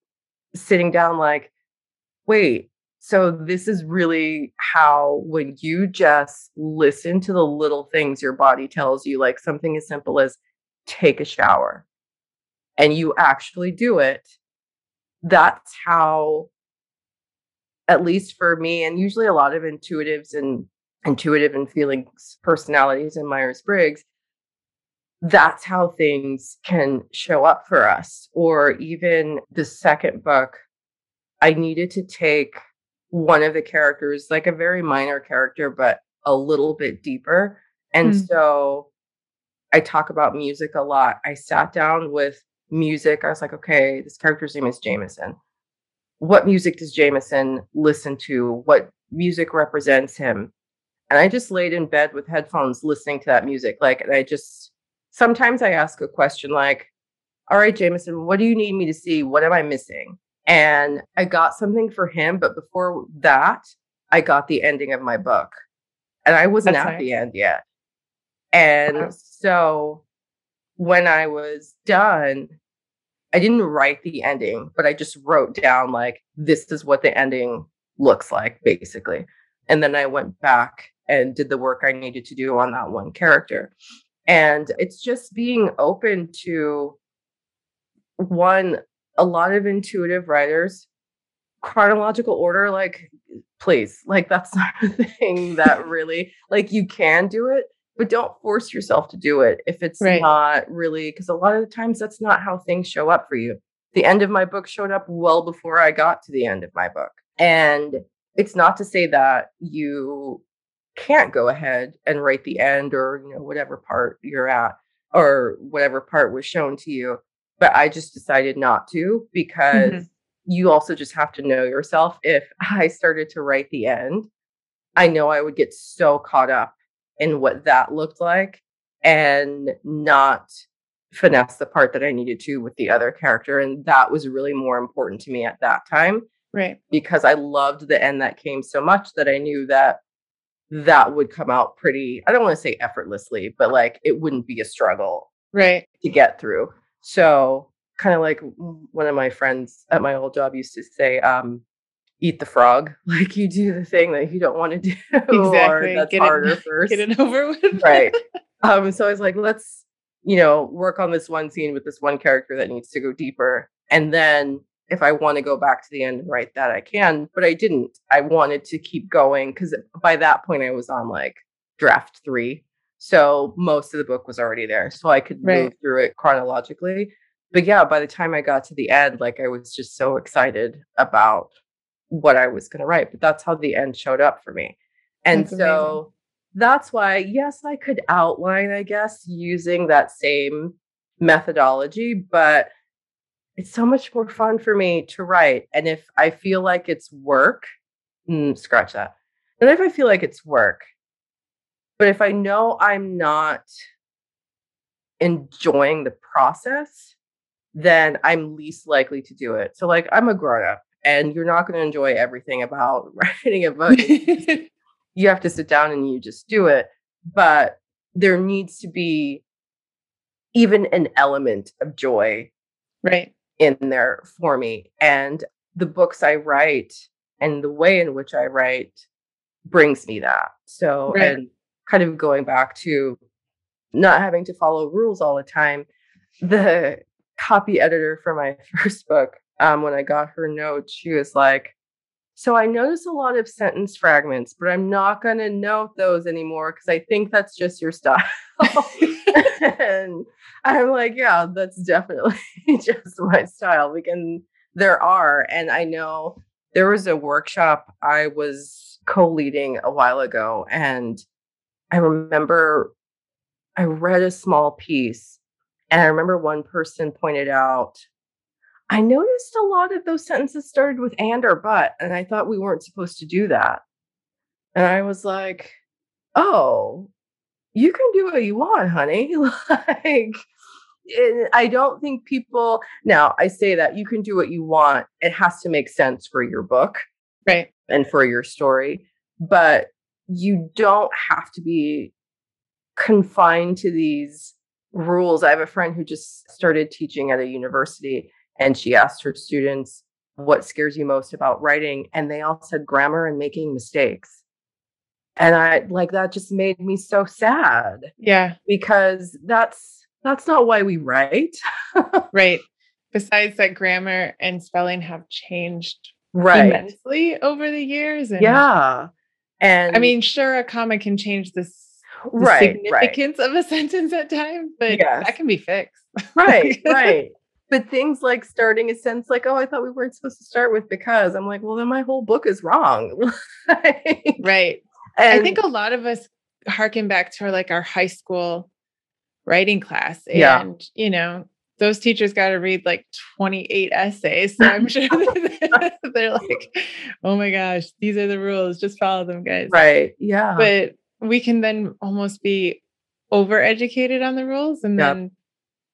sitting down like wait, so this is really how when you just listen to the little things your body tells you, like something as simple as take a shower, and you actually do it, that's how, at least for me, and usually a lot of intuitives and intuitive and feelings personalities in Myers Briggs, that's how things can show up for us. Or even the second book, I needed to take one of the characters, like a very minor character, but a little bit deeper. And mm. so I talk about music a lot. I sat down with music. I was like, okay, this character's name is Jameson. What music does Jameson listen to? What music represents him? And I just laid in bed with headphones listening to that music. Like, and I just sometimes I ask a question like, all right, Jameson, what do you need me to see? What am I missing? And I got something for him, but before that, I got the ending of my book. And I wasn't That's at nice. the end yet. And wow. so when I was done, I didn't write the ending, but I just wrote down like this is what the ending looks like basically. And then I went back and did the work I needed to do on that one character. And it's just being open to one a lot of intuitive writers chronological order like please like that's not a thing that really like you can do it but don't force yourself to do it if it's right. not really because a lot of the times that's not how things show up for you the end of my book showed up well before i got to the end of my book and it's not to say that you can't go ahead and write the end or you know whatever part you're at or whatever part was shown to you but I just decided not to because mm-hmm. you also just have to know yourself. If I started to write the end, I know I would get so caught up in what that looked like and not finesse the part that I needed to with the other character. And that was really more important to me at that time Right. Because I loved the end that came so much that I knew that that would come out pretty, I don't want to say effortlessly, but like it wouldn't be a struggle Right. to get through. So, kind of like one of my friends at my old job used to say, um, eat the frog. Like you do the thing that you don't want to do. Exactly. Or that's Get harder it, first. Get it over with. right. Um, so I was like, let's, you know, work on this one scene with this one character that needs to go deeper. And then if I want to go back to the end and write that, I can. But I didn't. I wanted to keep going because by that point I was on like draft three. So most of the book was already there. So I could Right. move through it chronologically. But yeah, by the time I got to the end, like I was just so excited about what I was going to write. But that's how the end showed up for me. And That's so that's why, yes, I could outline, I guess, using that same methodology, but it's so much more fun for me to write. And if I feel like it's work, mm, scratch that. And if I feel like it's work, but if I know I'm not enjoying the process, then I'm least likely to do it. So, like, I'm a grown up and you're not going to enjoy everything about writing a book. you have to sit down and you just do it. But there needs to be even an element of joy right. in there for me. And the books I write and the way in which I write brings me that. So, Right. and kind of going back to not having to follow rules all the time, the copy editor for my first book, um, when I got her note, she was like, so I notice a lot of sentence fragments, but I'm not going to note those anymore because I think that's just your style. and I'm like, yeah, that's definitely just my style. Because there are, and I know there was a workshop I was co-leading a while ago, and I remember I read a small piece, and I remember one person pointed out. I noticed a lot of those sentences started with and or but, and I thought we weren't supposed to do that. And I was like, oh, you can do what you want, honey. like, I don't think people, now I say that you can do what you want. It has to make sense for your book Right. and for your story, but you don't have to be confined to these rules. I have a friend who just started teaching at a university and she asked her students, What scares you most about writing? And they all said grammar and making mistakes. And I like that just made me so sad Yeah. because that's that's not why we write. Right. Besides that, grammar and spelling have changed right. immensely over the years. And Yeah. And I mean, sure, a comma can change this the right, right. significance of a sentence at times, but Yes. that can be fixed. right, right. But things like starting a sentence like, oh, I thought we weren't supposed to start with because I'm like, well, then my whole book is wrong. Like, right. I think a lot of us harken back to our, like our high school writing class. And, Yeah. you know, those teachers got to read like 28 essays. So I'm sure they're like, oh my gosh, these are the rules. Just follow them, guys. right. Yeah. But we can then almost be overeducated on the rules. And Yep. then,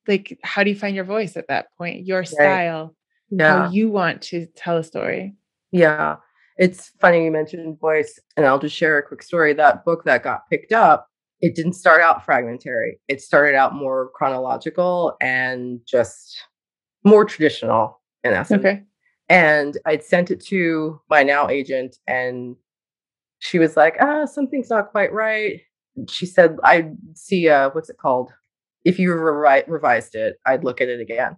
like, how do you find your voice at that point? Your style, yeah. how you want to tell a story. Yeah. It's funny you mentioned voice, and I'll just share a quick story. That book that got picked up, it didn't start out fragmentary. It started out more chronological and just more traditional in essence. Okay. And I'd sent it to my now agent, and she was like, ah, something's not quite right. She said, I'd see, uh, what's it called? If you revi- revised it, I'd look at it again.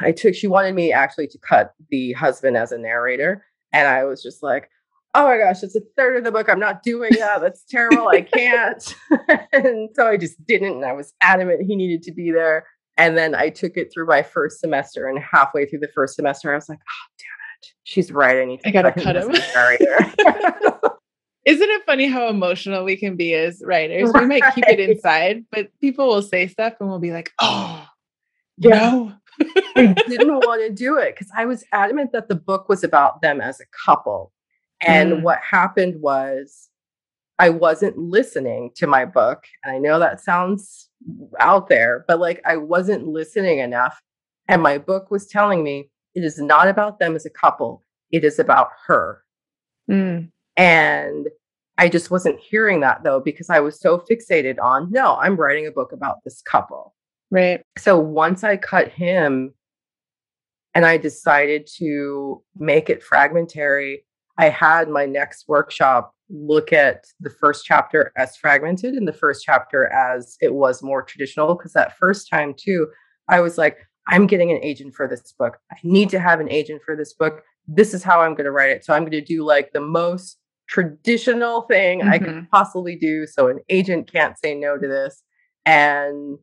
I took, she wanted me actually to cut the husband as a narrator. And I was just like, oh my gosh, it's a third of the book. I'm not doing that. That's terrible. I can't. and so I just didn't. And I was adamant he needed to be there. And then I took it through my first semester. And halfway through the first semester, I was like, oh, damn it. She's right. I need to I cut him cut him. Isn't it funny how emotional we can be as writers? We might keep it inside, but people will say stuff and we'll be like, oh, Yeah. no. I didn't want to do it because I was adamant that the book was about them as a couple. And Mm. what happened was I wasn't listening to my book. And I know that sounds out there, but like I wasn't listening enough. And my book was telling me it is not about them as a couple. it is about her. Mm. And I just wasn't hearing that though, because I was so fixated on, no, I'm writing a book about this couple. Right. So once I cut him and I decided to make it fragmentary, I had my next workshop look at the first chapter as fragmented and the first chapter as it was more traditional. Because that first time, too, I was like, I'm getting an agent for this book. I need to have an agent for this book. This is how I'm going to write it. So I'm going to do like the most traditional thing mm-hmm. I could possibly do. So an agent can't say no to this. And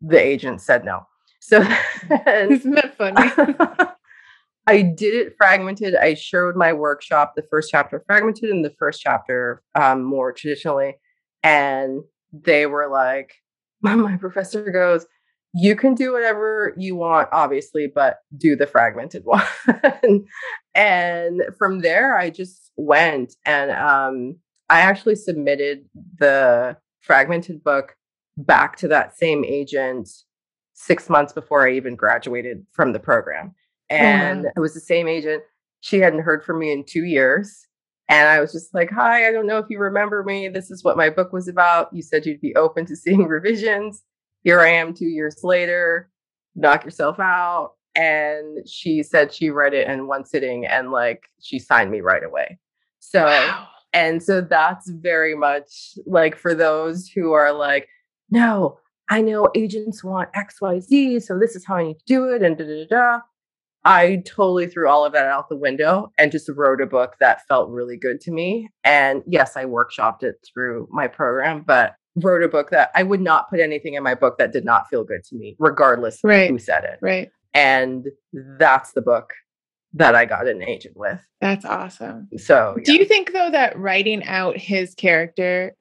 the agent said no. So isn't that funny? I did it fragmented. I showed my workshop the first chapter fragmented and the first chapter um, more traditionally. And they were like, my professor goes, you can do whatever you want, obviously, but do the fragmented one. and from there, I just went and um, I actually submitted the fragmented book back to that same agent six months before I even graduated from the program. And it was the same agent. She hadn't heard from me in two years. And I was just like, Hi, I don't know if you remember me. This is what my book was about. You said you'd be open to seeing revisions. Here I am two years later. Knock yourself out. And she said she read it in one sitting and like she signed me right away. So, wow. and so that's very much like for those who are like, no, I know agents want XYZ, so this is how I need to do it, and da da da. I totally threw all of that out the window and just wrote a book that felt really good to me. And yes, I workshopped it through my program, but wrote a book that I would not put anything in my book that did not feel good to me, regardless right. who said it. Right. And that's the book that I got an agent with. That's awesome. So, yeah. do you think though that writing out his character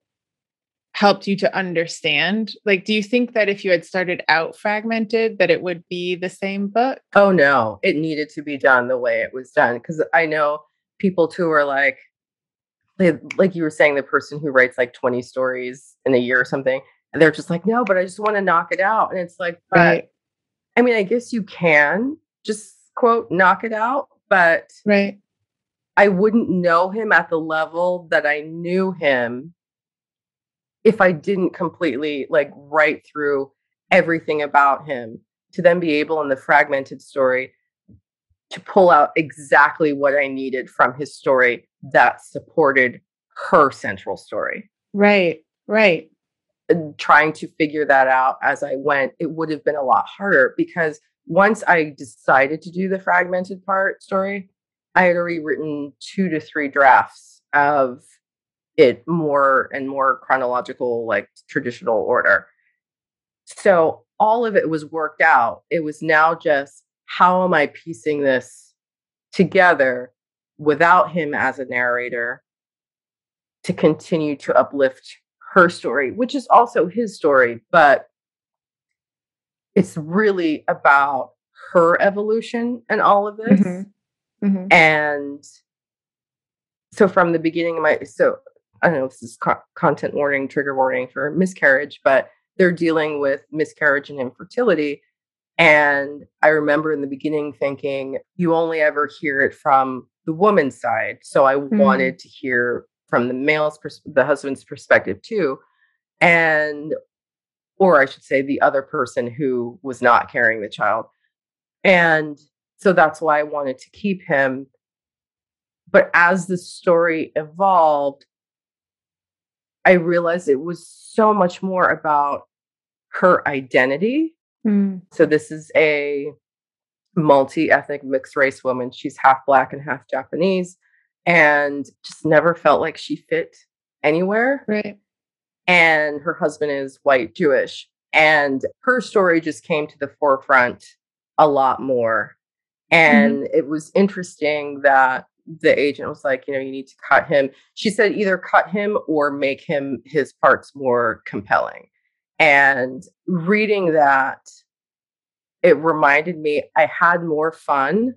helped you to understand? Like, do you think that if you had started out fragmented, that it would be the same book? Oh, no, it needed to be done the way it was done. Cause I know people too are like, like you were saying, the person who writes like 20 stories in a year or something, and they're just like, no, but I just want to knock it out. And it's like, but right. I mean, I guess you can just quote, knock it out, but right. I wouldn't know him at the level that I knew him if I didn't completely like write through everything about him to then be able in the fragmented story to pull out exactly what I needed from his story that supported her central story. Right, right. And trying to figure that out as I went, it would have been a lot harder because once I decided to do the fragmented part story, I had already written two to three drafts of it more and more chronological, like traditional order. So all of it was worked out. It was now just how am I piecing this together without him as a narrator to continue to uplift her story, which is also his story, but it's really about her evolution and all of this. Mm-hmm. Mm-hmm. And so from the beginning of my so I don't know if this is co- content warning, trigger warning for miscarriage, but they're dealing with miscarriage and infertility. And I remember in the beginning thinking, you only ever hear it from the woman's side. So I mm. wanted to hear from the male's, pers- the husband's perspective too. And, or I should say, the other person who was not carrying the child. And so that's why I wanted to keep him. But as the story evolved, I realized it was so much more about her identity. Mm. So this is a multi-ethnic mixed race woman. She's half black and half Japanese and just never felt like she fit anywhere. Right. And her husband is white Jewish and her story just came to the forefront a lot more. And mm-hmm. it was interesting that the agent was like, you know, you need to cut him. She said either cut him or make him his parts more compelling. And reading that, it reminded me I had more fun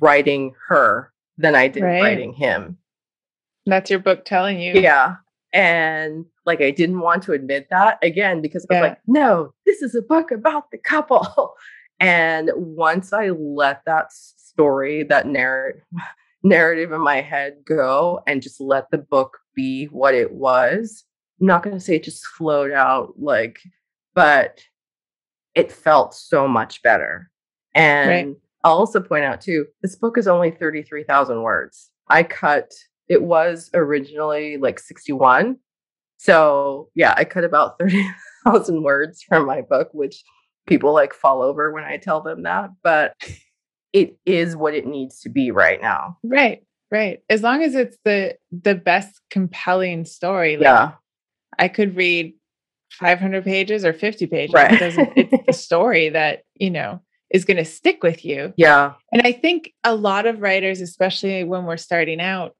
writing her than I did right. writing him. That's your book telling you. Yeah. And like I didn't want to admit that again because I was yeah. like, no, this is a book about the couple. And once I let that story, that narrative, narrative in my head go and just let the book be what it was. I'm not going to say it just flowed out like, but it felt so much better. And right. I'll also point out too, this book is only 33,000 words. I cut, it was originally like 61. So yeah, I cut about 30,000 words from my book, which people like fall over when I tell them that. But it is what it needs to be right now. Right. Right. As long as it's the the best compelling story. Like, yeah. I could read 500 pages or 50 pages. Right. It doesn't, it's the story that, you know, is going to stick with you. Yeah. And I think a lot of writers, especially when we're starting out,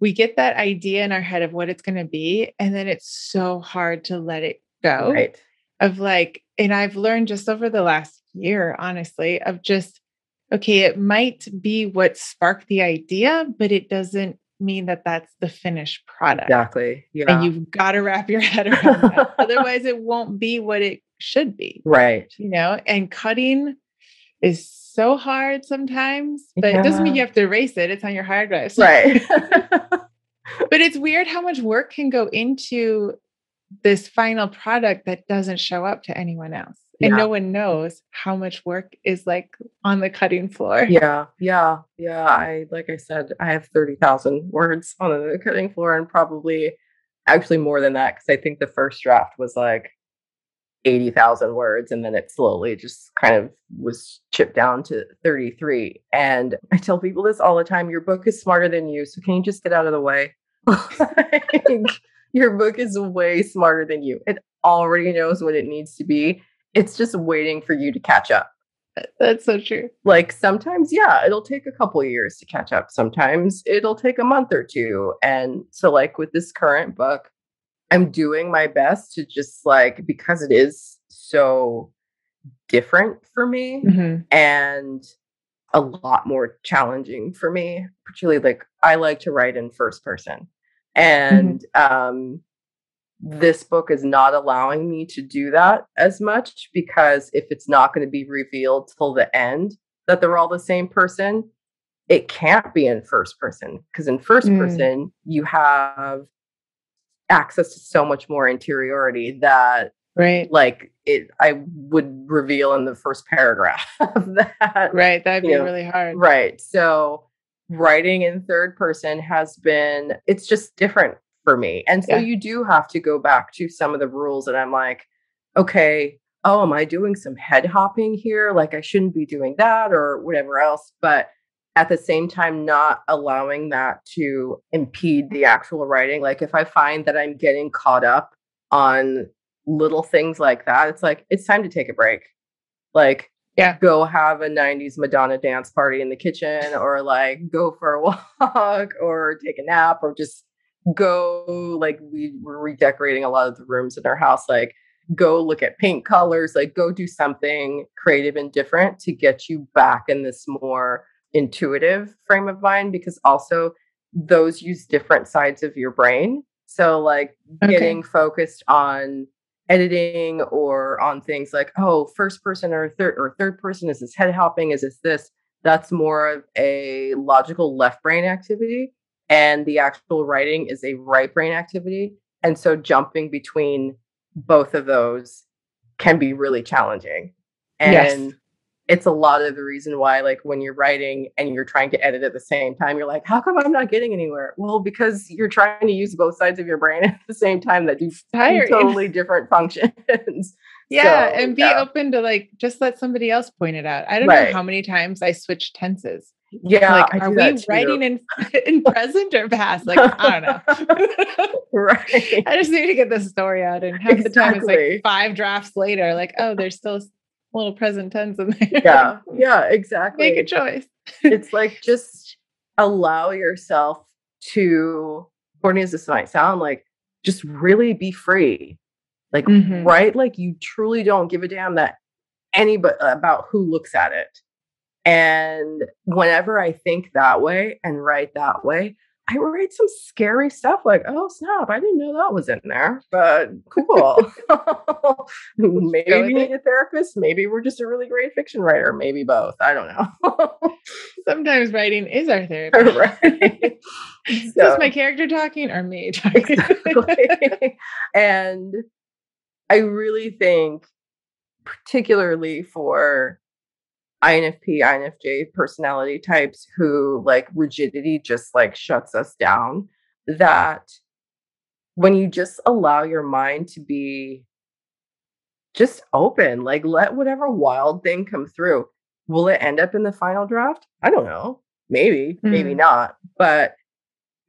we get that idea in our head of what it's going to be. And then it's so hard to let it go. Right. Of like, and I've learned just over the last year, honestly, of just okay, it might be what sparked the idea, but it doesn't mean that that's the finished product. Exactly. Yeah. And you've got to wrap your head around that. Otherwise, it won't be what it should be. Right. You know, and cutting is so hard sometimes, but yeah. it doesn't mean you have to erase it. It's on your hard drive. Right. but it's weird how much work can go into this final product that doesn't show up to anyone else and no one knows how much work is like on the cutting floor. Yeah, yeah, yeah. I like I said, I have thirty thousand words on the cutting floor, and probably actually more than that because I think the first draft was like eighty thousand words, and then it slowly just kind of was chipped down to thirty three. And I tell people this all the time: your book is smarter than you, so can you just get out of the way? your book is way smarter than you. It already knows what it needs to be it's just waiting for you to catch up. That's so true. Like sometimes, yeah, it'll take a couple years to catch up. Sometimes it'll take a month or two. And so, like with this current book, I'm doing my best to just like, because it is so different for me mm-hmm. and a lot more challenging for me, particularly like I like to write in first person. And mm-hmm. um, this book is not allowing me to do that as much because if it's not going to be revealed till the end that they're all the same person, it can't be in first person. Because in first mm. person you have access to so much more interiority that right. like it i would reveal in the first paragraph of that right that'd be know, really hard. Right so writing in third person has been it's just different for me. And so yeah. you do have to go back to some of the rules. And I'm like, okay, oh, am I doing some head hopping here? Like I shouldn't be doing that or whatever else. But at the same time, not allowing that to impede the actual writing. Like if I find that I'm getting caught up on little things like that, it's like, it's time to take a break. Like, yeah go have a 90s madonna dance party in the kitchen or like go for a walk or take a nap or just go like we were redecorating a lot of the rooms in our house like go look at paint colors like go do something creative and different to get you back in this more intuitive frame of mind because also those use different sides of your brain. So like okay. getting focused on editing or on things like oh first person or third or third person is this head hopping? Is this this? That's more of a logical left brain activity and the actual writing is a right brain activity. And so jumping between both of those can be really challenging. And yes. it's a lot of the reason why, like, when you're writing and you're trying to edit at the same time, you're like, how come I'm not getting anywhere? Well, because you're trying to use both sides of your brain at the same time that do totally different functions. Yeah. So, and be yeah. open to like, just let somebody else point it out. I don't right. know how many times I switch tenses. Yeah. Like, are we writing in in present or past? Like, I don't know. right. I just need to get this story out. And half exactly. the time it's like five drafts later, like, oh, there's still a little present tense in there. Yeah. Yeah, exactly. Make a choice. it's like just allow yourself to, corny as this might sound, like just really be free. Like, mm-hmm. right? Like you truly don't give a damn that anybody about who looks at it and whenever I think that way and write that way, I write some scary stuff like, oh snap, I didn't know that was in there, but cool. maybe we need a therapist. Maybe we're just a really great fiction writer. Maybe both. I don't know. Sometimes writing is our therapy. right. Is so, my character talking or me talking? Exactly. and I really think, particularly for INFP, INFJ personality types who like rigidity just like shuts us down. That when you just allow your mind to be just open, like let whatever wild thing come through. Will it end up in the final draft? I don't know. Maybe, mm. maybe not. But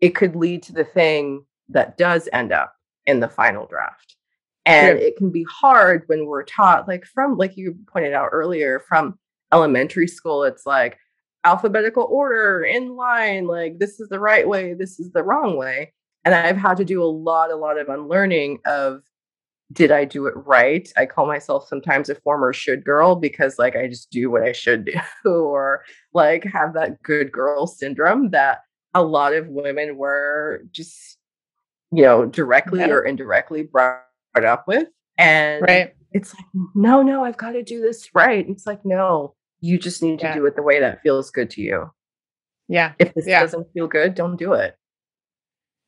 it could lead to the thing that does end up in the final draft. And it can be hard when we're taught, like from, like you pointed out earlier, from elementary school, it's like alphabetical order in line, like this is the right way, this is the wrong way. And I've had to do a lot, a lot of unlearning of did I do it right? I call myself sometimes a former should girl because like I just do what I should do or like have that good girl syndrome that a lot of women were just you know directly yeah. or indirectly brought up with and right. it's like no no I've got to do this right. It's like no you just need to yeah. do it the way that feels good to you. Yeah. If this yeah. doesn't feel good, don't do it.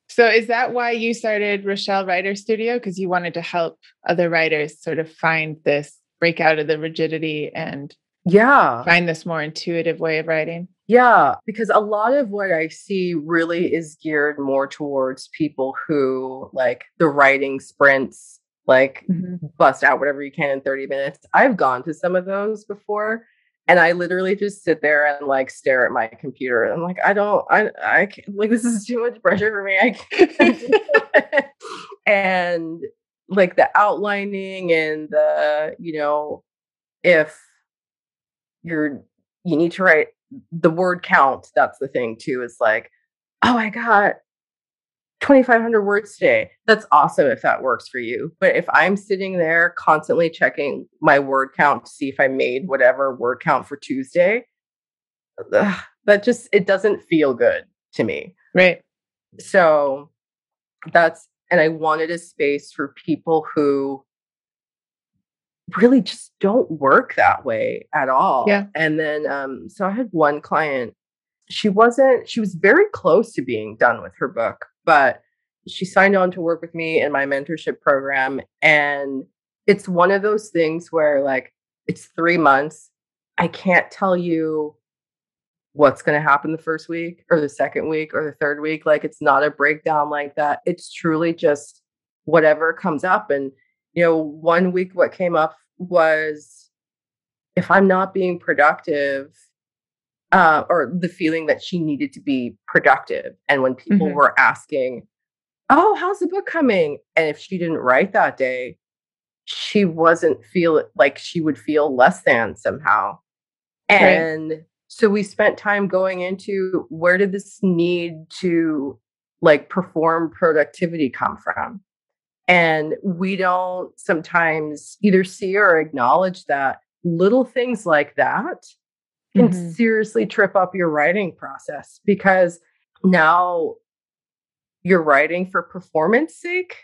So is that why you started Rochelle Writer Studio? Because you wanted to help other writers sort of find this break out of the rigidity and yeah, find this more intuitive way of writing. Yeah, because a lot of what I see really is geared more towards people who like the writing sprints, like mm-hmm. bust out whatever you can in 30 minutes. I've gone to some of those before and I literally just sit there and like stare at my computer. I'm like, I don't, I, I can't, like, this is too much pressure for me. I can't. and like the outlining and the, you know, if you're, you need to write the word count, that's the thing too, is like, oh, I got 2,500 words today. That's awesome if that works for you. But if I'm sitting there constantly checking my word count to see if I made whatever word count for Tuesday, ugh, that just, it doesn't feel good to me. Right. So that's, and I wanted a space for people who really just don't work that way at all. Yeah. And then, um, so I had one client, she wasn't, she was very close to being done with her book but she signed on to work with me in my mentorship program. And it's one of those things where, like, it's three months. I can't tell you what's going to happen the first week or the second week or the third week. Like, it's not a breakdown like that. It's truly just whatever comes up. And, you know, one week, what came up was if I'm not being productive, uh, or the feeling that she needed to be productive. And when people mm-hmm. were asking, Oh, how's the book coming? And if she didn't write that day, she wasn't feel like she would feel less than somehow. And right. so we spent time going into where did this need to like perform productivity come from? And we don't sometimes either see or acknowledge that little things like that can mm-hmm. seriously trip up your writing process because now you're writing for performance sake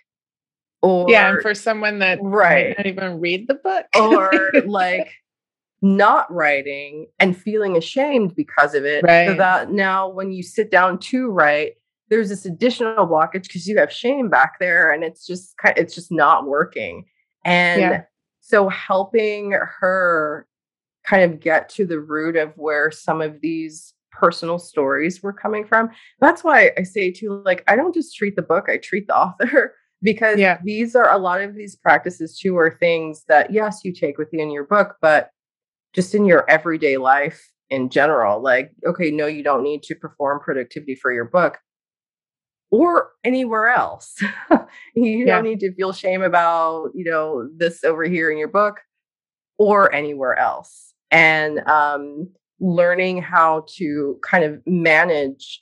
or yeah and for someone that right not even read the book or like not writing and feeling ashamed because of it right. so that now when you sit down to write there's this additional blockage because you have shame back there and it's just it's just not working and yeah. so helping her kind of get to the root of where some of these personal stories were coming from. That's why I say too, like, I don't just treat the book, I treat the author because yeah. these are a lot of these practices too are things that, yes, you take with you in your book, but just in your everyday life in general. Like, okay, no, you don't need to perform productivity for your book or anywhere else. you yeah. don't need to feel shame about, you know, this over here in your book or anywhere else and um, learning how to kind of manage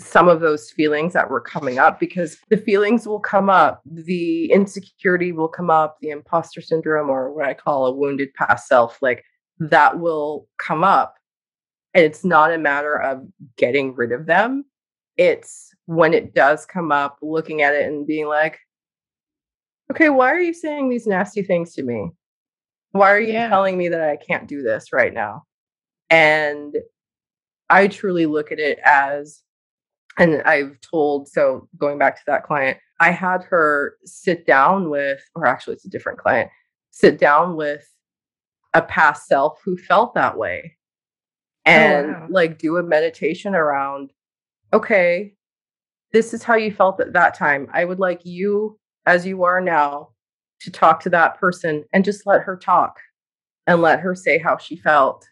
some of those feelings that were coming up because the feelings will come up, the insecurity will come up, the imposter syndrome, or what I call a wounded past self, like that will come up. And it's not a matter of getting rid of them. It's when it does come up, looking at it and being like, okay, why are you saying these nasty things to me? Why are you yeah. telling me that I can't do this right now? And I truly look at it as, and I've told, so going back to that client, I had her sit down with, or actually, it's a different client, sit down with a past self who felt that way oh, and oh, wow. like do a meditation around, okay, this is how you felt at that time. I would like you, as you are now, to talk to that person and just let her talk and let her say how she felt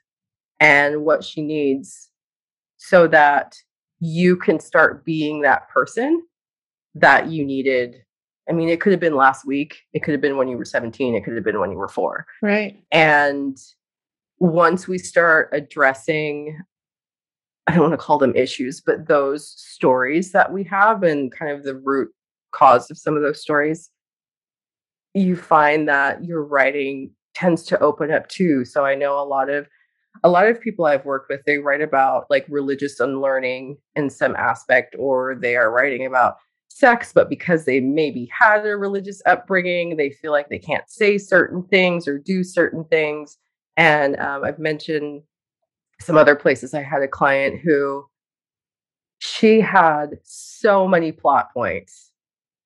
and what she needs so that you can start being that person that you needed. I mean, it could have been last week, it could have been when you were 17, it could have been when you were four. Right. And once we start addressing, I don't want to call them issues, but those stories that we have and kind of the root cause of some of those stories, you find that your writing tends to open up too. So I know a lot of a lot of people I've worked with, they write about like religious unlearning in some aspect, or they are writing about sex, but because they maybe had a religious upbringing, they feel like they can't say certain things or do certain things. And um, I've mentioned some other places. I had a client who she had so many plot points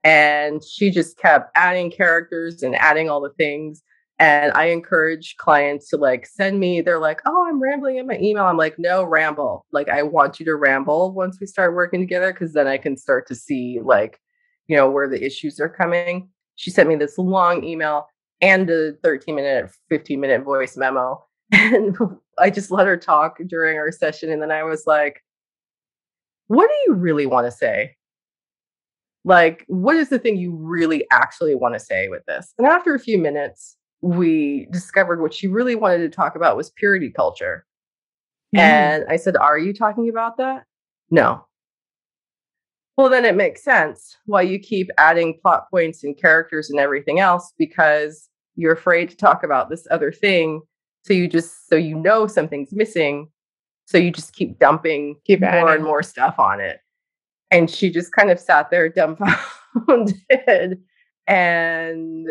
and she just kept adding characters and adding all the things and I encourage clients to like send me, they're like, oh, I'm rambling in my email. I'm like, no, ramble. Like, I want you to ramble once we start working together because then I can start to see, like, you know, where the issues are coming. She sent me this long email and a 13 minute, 15 minute voice memo. And I just let her talk during our session. And then I was like, what do you really want to say? Like, what is the thing you really actually want to say with this? And after a few minutes, we discovered what she really wanted to talk about was purity culture. Mm. And I said, Are you talking about that? No. Well, then it makes sense why you keep adding plot points and characters and everything else because you're afraid to talk about this other thing. So you just, so you know something's missing. So you just keep dumping keep more adding. and more stuff on it. And she just kind of sat there dumbfounded and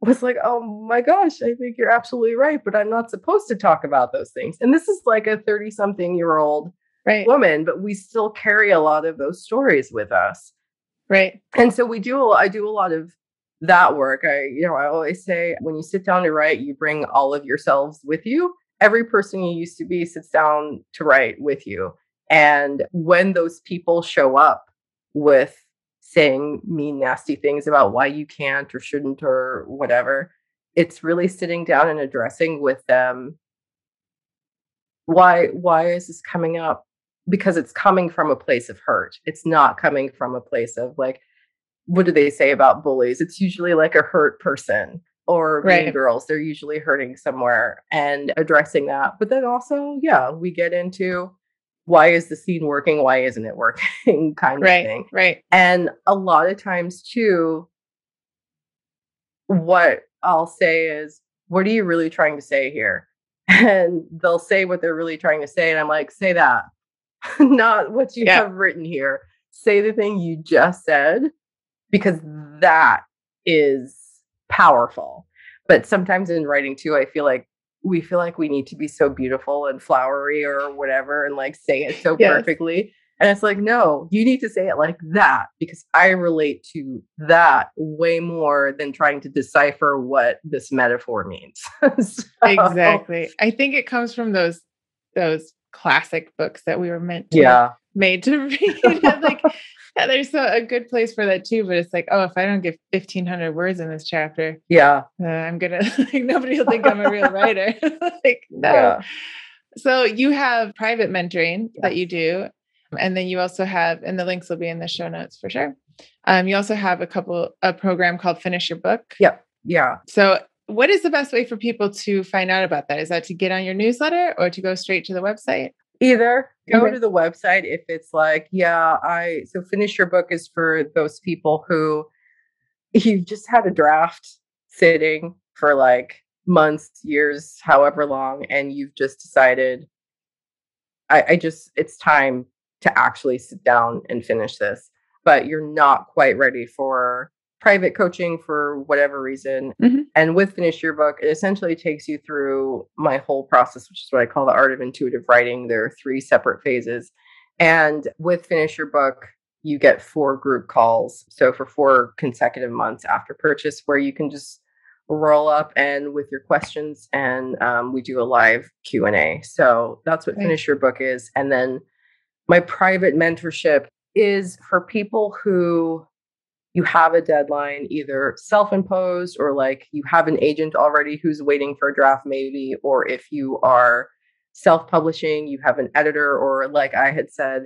was like, oh my gosh, I think you're absolutely right, but I'm not supposed to talk about those things. And this is like a 30 something year old right. woman, but we still carry a lot of those stories with us. Right. And so we do, I do a lot of that work. I, you know, I always say when you sit down to write, you bring all of yourselves with you. Every person you used to be sits down to write with you. And when those people show up with saying mean, nasty things about why you can't or shouldn't or whatever. It's really sitting down and addressing with them why why is this coming up? Because it's coming from a place of hurt. It's not coming from a place of like, what do they say about bullies? It's usually like a hurt person or right. mean girls. They're usually hurting somewhere and addressing that. But then also, yeah, we get into why is the scene working? Why isn't it working? kind right, of thing. Right. And a lot of times, too, what I'll say is, what are you really trying to say here? And they'll say what they're really trying to say. And I'm like, say that, not what you yeah. have written here. Say the thing you just said, because that is powerful. But sometimes in writing, too, I feel like we feel like we need to be so beautiful and flowery or whatever and like say it so yes. perfectly. And it's like, no, you need to say it like that because I relate to that way more than trying to decipher what this metaphor means. so, exactly. I think it comes from those those classic books that we were meant to yeah. made to read. like yeah, there's a, a, good place for that too. But it's like, oh, if I don't get 1500 words in this chapter, yeah, uh, I'm gonna like nobody will think I'm a real writer. like, no. Yeah. So you have private mentoring that you do, and then you also have, and the links will be in the show notes for sure. Um, you also have a couple a program called Finish Your Book. Yep. Yeah. So what is the best way for people to find out about that? Is that to get on your newsletter or to go straight to the website? Either go okay. to the website if it's like, yeah, I so finish your book is for those people who you've just had a draft sitting for like months, years, however long, and you've just decided I, I just, it's time to actually sit down and finish this. But you're not quite ready for private coaching for whatever reason. Mm-hmm. And with Finish Your Book, it essentially takes you through my whole process, which is what I call the art of intuitive writing. There are three separate phases. And with Finish Your Book, you get four group calls. So for four consecutive months after purchase, where you can just roll up and with your questions and um, we do a live q&a so that's what finish your book is and then my private mentorship is for people who you have a deadline either self-imposed or like you have an agent already who's waiting for a draft maybe or if you are self-publishing you have an editor or like i had said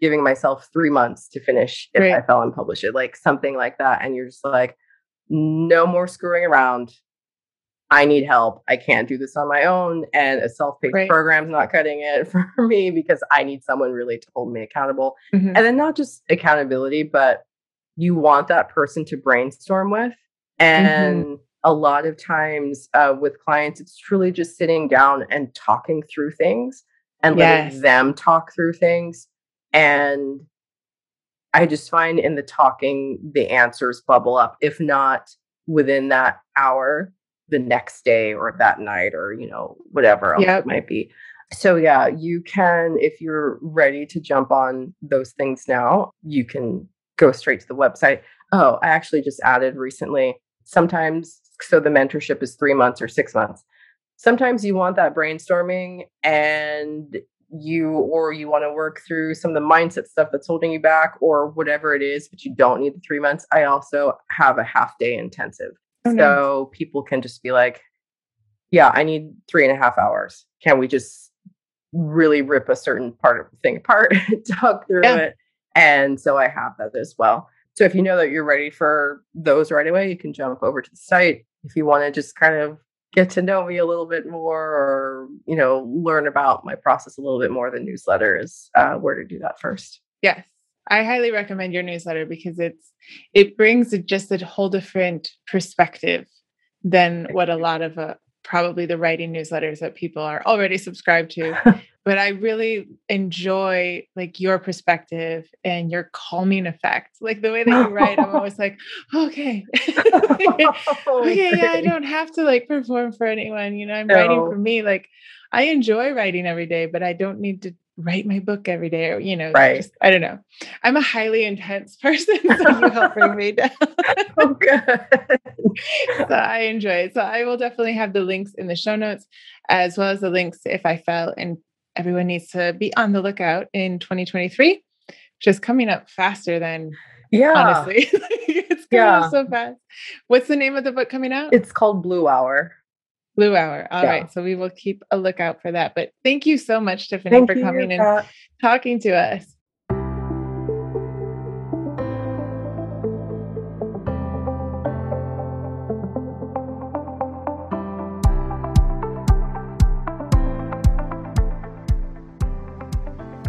giving myself three months to finish if right. i fell and publish it like something like that and you're just like no more screwing around. I need help. I can't do this on my own. And a self paced right. program's not cutting it for me because I need someone really to hold me accountable. Mm-hmm. And then not just accountability, but you want that person to brainstorm with. And mm-hmm. a lot of times uh, with clients, it's truly just sitting down and talking through things and yes. letting them talk through things. And I just find in the talking, the answers bubble up, if not within that hour, the next day or that night or, you know, whatever else yep. it might be. So, yeah, you can, if you're ready to jump on those things now, you can go straight to the website. Oh, I actually just added recently. Sometimes, so the mentorship is three months or six months. Sometimes you want that brainstorming and you or you want to work through some of the mindset stuff that's holding you back or whatever it is, but you don't need the three months, I also have a half day intensive. Oh, so nice. people can just be like, yeah, I need three and a half hours. Can we just really rip a certain part of the thing apart, talk through yeah. it? And so I have that as well. So if you know that you're ready for those right away, you can jump over to the site. If you want to just kind of get to know me a little bit more or you know learn about my process a little bit more the newsletter is uh, where to do that first yes i highly recommend your newsletter because it's it brings just a whole different perspective than what a lot of uh, probably the writing newsletters that people are already subscribed to but i really enjoy like your perspective and your calming effect like the way that you write i'm always like okay okay yeah i don't have to like perform for anyone you know i'm no. writing for me like i enjoy writing every day but i don't need to write my book every day or you know right. just, i don't know. I'm a highly intense person so you help bring me down. Oh good. So i enjoy it. So i will definitely have the links in the show notes as well as the links if i fell and everyone needs to be on the lookout in 2023 which is coming up faster than yeah honestly it's coming yeah. up so fast what's the name of the book coming out it's called blue hour Blue Hour. All yeah. right, So we will keep a lookout for that. But thank you so much, Tiffany, thank for coming and talking to us.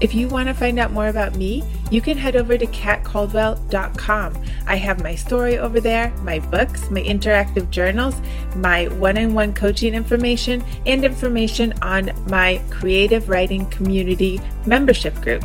If you want to find out more about me, you can head over to katcaldwell.com. I have my story over there, my books, my interactive journals, my one on one coaching information, and information on my creative writing community membership group.